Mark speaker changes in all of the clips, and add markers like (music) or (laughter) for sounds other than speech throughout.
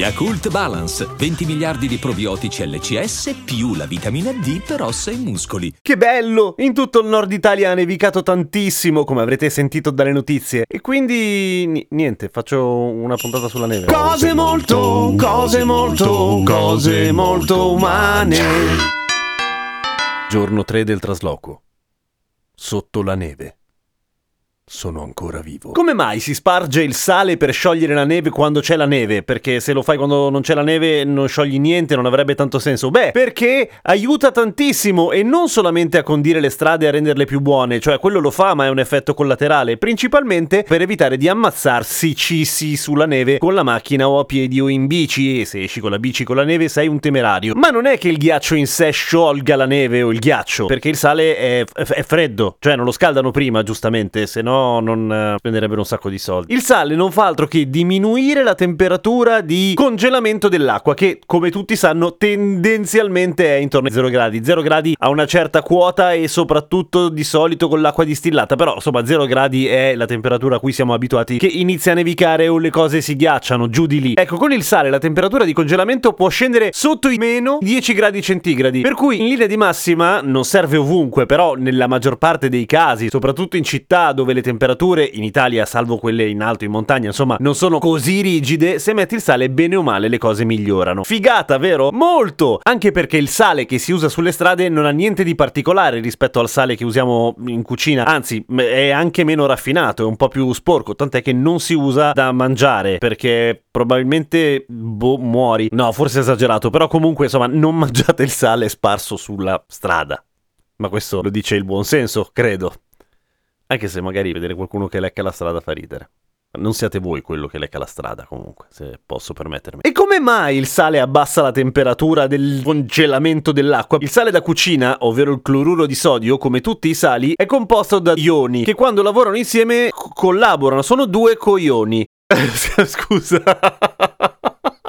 Speaker 1: Yakult Balance, 20 miliardi di probiotici LCS più la vitamina D per ossa e muscoli.
Speaker 2: Che bello! In tutto il nord Italia ha nevicato tantissimo, come avrete sentito dalle notizie. E quindi ni- niente, faccio una puntata sulla neve. Cose molto, cose molto, cose molto umane. Giorno 3 del trasloco. Sotto la neve. Sono ancora vivo. Come mai si sparge il sale per sciogliere la neve quando c'è la neve? Perché se lo fai quando non c'è la neve non sciogli niente, non avrebbe tanto senso. Beh, perché aiuta tantissimo e non solamente a condire le strade e a renderle più buone, cioè quello lo fa ma è un effetto collaterale, principalmente per evitare di ammazzarsi cisi sulla neve con la macchina o a piedi o in bici e se esci con la bici con la neve sei un temerario. Ma non è che il ghiaccio in sé sciolga la neve o il ghiaccio, perché il sale è, è freddo, cioè non lo scaldano prima giustamente, se no non eh, spenderebbero un sacco di soldi. Il sale non fa altro che diminuire la temperatura di congelamento dell'acqua, che come tutti sanno tendenzialmente è intorno ai 0 gradi. 0 gradi ha una certa quota e soprattutto di solito con l'acqua distillata, però insomma 0 gradi è la temperatura a cui siamo abituati che inizia a nevicare o le cose si ghiacciano giù di lì. Ecco, con il sale la temperatura di congelamento può scendere sotto i meno 10 gradi centigradi, per cui in linea di massima non serve ovunque, però nella maggior parte dei casi, soprattutto in città dove le temperature in Italia, salvo quelle in alto in montagna, insomma, non sono così rigide, se metti il sale bene o male le cose migliorano. Figata, vero? Molto! Anche perché il sale che si usa sulle strade non ha niente di particolare rispetto al sale che usiamo in cucina, anzi è anche meno raffinato, è un po' più sporco, tant'è che non si usa da mangiare perché probabilmente boh, muori. No, forse esagerato, però comunque insomma non mangiate il sale sparso sulla strada. Ma questo lo dice il buon senso, credo. Anche se magari vedere qualcuno che lecca la strada fa ridere. Non siate voi quello che lecca la strada, comunque, se posso permettermi. E come mai il sale abbassa la temperatura del congelamento dell'acqua? Il sale da cucina, ovvero il cloruro di sodio, come tutti i sali, è composto da ioni che quando lavorano insieme co- collaborano. Sono due coioni. (laughs) Scusa.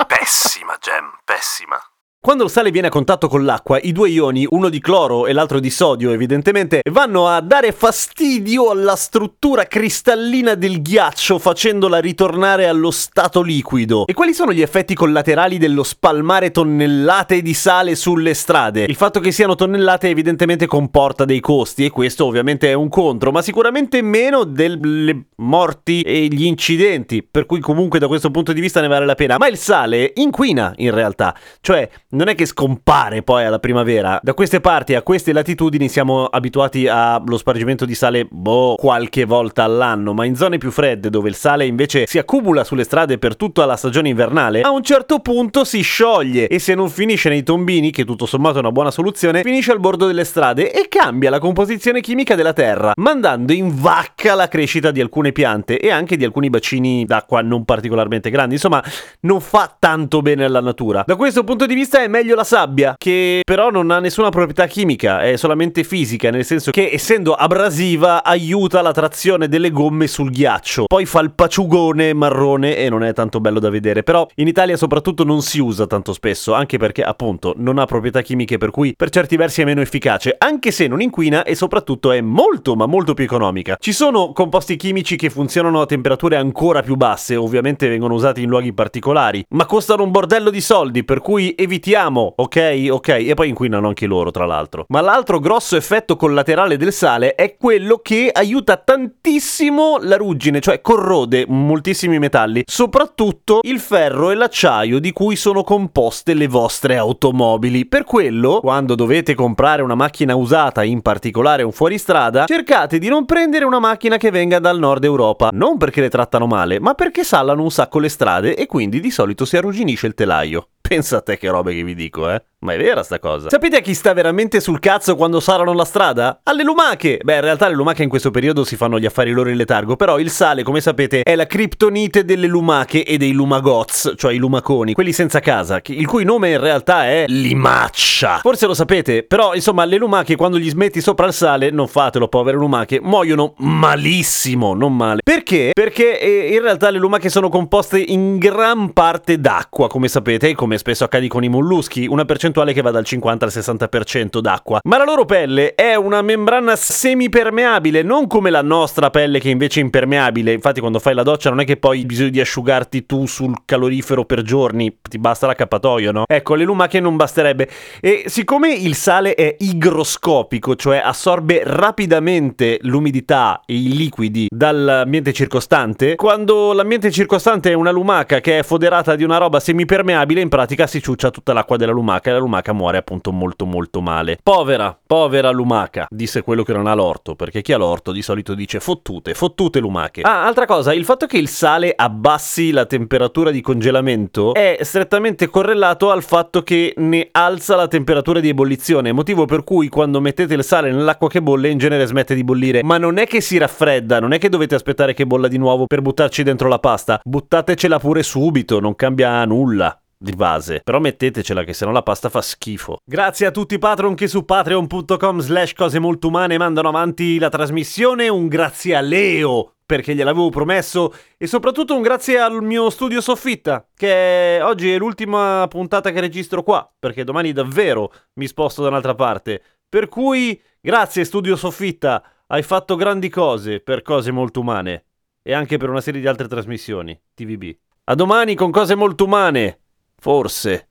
Speaker 3: Pessima, Gem, pessima.
Speaker 2: Quando il sale viene a contatto con l'acqua, i due ioni, uno di cloro e l'altro di sodio, evidentemente, vanno a dare fastidio alla struttura cristallina del ghiaccio, facendola ritornare allo stato liquido. E quali sono gli effetti collaterali dello spalmare tonnellate di sale sulle strade? Il fatto che siano tonnellate evidentemente comporta dei costi e questo ovviamente è un contro, ma sicuramente meno delle morti e gli incidenti, per cui comunque da questo punto di vista ne vale la pena. Ma il sale inquina in realtà, cioè non è che scompare poi alla primavera. Da queste parti, a queste latitudini, siamo abituati allo spargimento di sale, boh, qualche volta all'anno, ma in zone più fredde, dove il sale invece si accumula sulle strade per tutta la stagione invernale, a un certo punto si scioglie e se non finisce nei tombini, che tutto sommato è una buona soluzione, finisce al bordo delle strade e cambia la composizione chimica della terra, mandando in vacca la crescita di alcune piante e anche di alcuni bacini d'acqua non particolarmente grandi. Insomma, non fa tanto bene alla natura. Da questo punto di vista è meglio la sabbia, che però non ha nessuna proprietà chimica, è solamente fisica, nel senso che essendo abrasiva aiuta la trazione delle gomme sul ghiaccio. Poi fa il paciugone marrone e non è tanto bello da vedere, però in Italia soprattutto non si usa tanto spesso, anche perché appunto non ha proprietà chimiche per cui per certi versi è meno efficace, anche se non inquina e soprattutto è molto ma molto più economica. Ci sono composti chimici che funzionano a temperature ancora più basse, ovviamente vengono usati in luoghi particolari, ma costano un bordello di soldi, per cui evitiamo ok, ok, e poi inquinano anche loro, tra l'altro. Ma l'altro grosso effetto collaterale del sale è quello che aiuta tantissimo la ruggine, cioè corrode moltissimi metalli, soprattutto il ferro e l'acciaio di cui sono composte le vostre automobili. Per quello, quando dovete comprare una macchina usata, in particolare un fuoristrada, cercate di non prendere una macchina che venga dal nord Europa, non perché le trattano male, ma perché sallano un sacco le strade e quindi di solito si arrugginisce il telaio. Pensa a te che robe che vi dico, eh. Ma è vera sta cosa. Sapete a chi sta veramente sul cazzo quando sarano la strada? Alle lumache! Beh, in realtà le lumache in questo periodo si fanno gli affari loro in letargo, però il sale, come sapete, è la criptonite delle lumache e dei lumagoz, cioè i lumaconi, quelli senza casa, il cui nome in realtà è limaccia. Forse lo sapete, però insomma le lumache quando gli smetti sopra il sale, non fatelo povere lumache, muoiono malissimo, non male. Perché? Perché eh, in realtà le lumache sono composte in gran parte d'acqua, come sapete, come spesso accade con i molluschi, una percentuale percentuale che va dal 50 al 60% d'acqua. Ma la loro pelle è una membrana semipermeabile, non come la nostra pelle che invece è impermeabile. Infatti quando fai la doccia non è che poi hai bisogno di asciugarti tu sul calorifero per giorni, ti basta l'accappatoio, no? Ecco, le lumache non basterebbe. E siccome il sale è igroscopico, cioè assorbe rapidamente l'umidità e i liquidi dall'ambiente circostante, quando l'ambiente circostante è una lumaca che è foderata di una roba semipermeabile, in pratica si ciuccia tutta l'acqua della lumaca lumaca muore appunto molto molto male. Povera, povera lumaca, disse quello che non ha l'orto, perché chi ha l'orto di solito dice fottute, fottute lumache. Ah, altra cosa, il fatto che il sale abbassi la temperatura di congelamento è strettamente correlato al fatto che ne alza la temperatura di ebollizione, motivo per cui quando mettete il sale nell'acqua che bolle in genere smette di bollire, ma non è che si raffredda, non è che dovete aspettare che bolla di nuovo per buttarci dentro la pasta, buttatecela pure subito, non cambia nulla di base. Però mettetecela che sennò la pasta fa schifo. Grazie a tutti i patron che su patreon.com slash cose molto umane mandano avanti la trasmissione. Un grazie a Leo perché gliel'avevo promesso e soprattutto un grazie al mio studio soffitta che oggi è l'ultima puntata che registro qua perché domani davvero mi sposto da un'altra parte. Per cui grazie studio soffitta, hai fatto grandi cose per cose molto umane e anche per una serie di altre trasmissioni TVB. A domani con cose molto umane. Forse.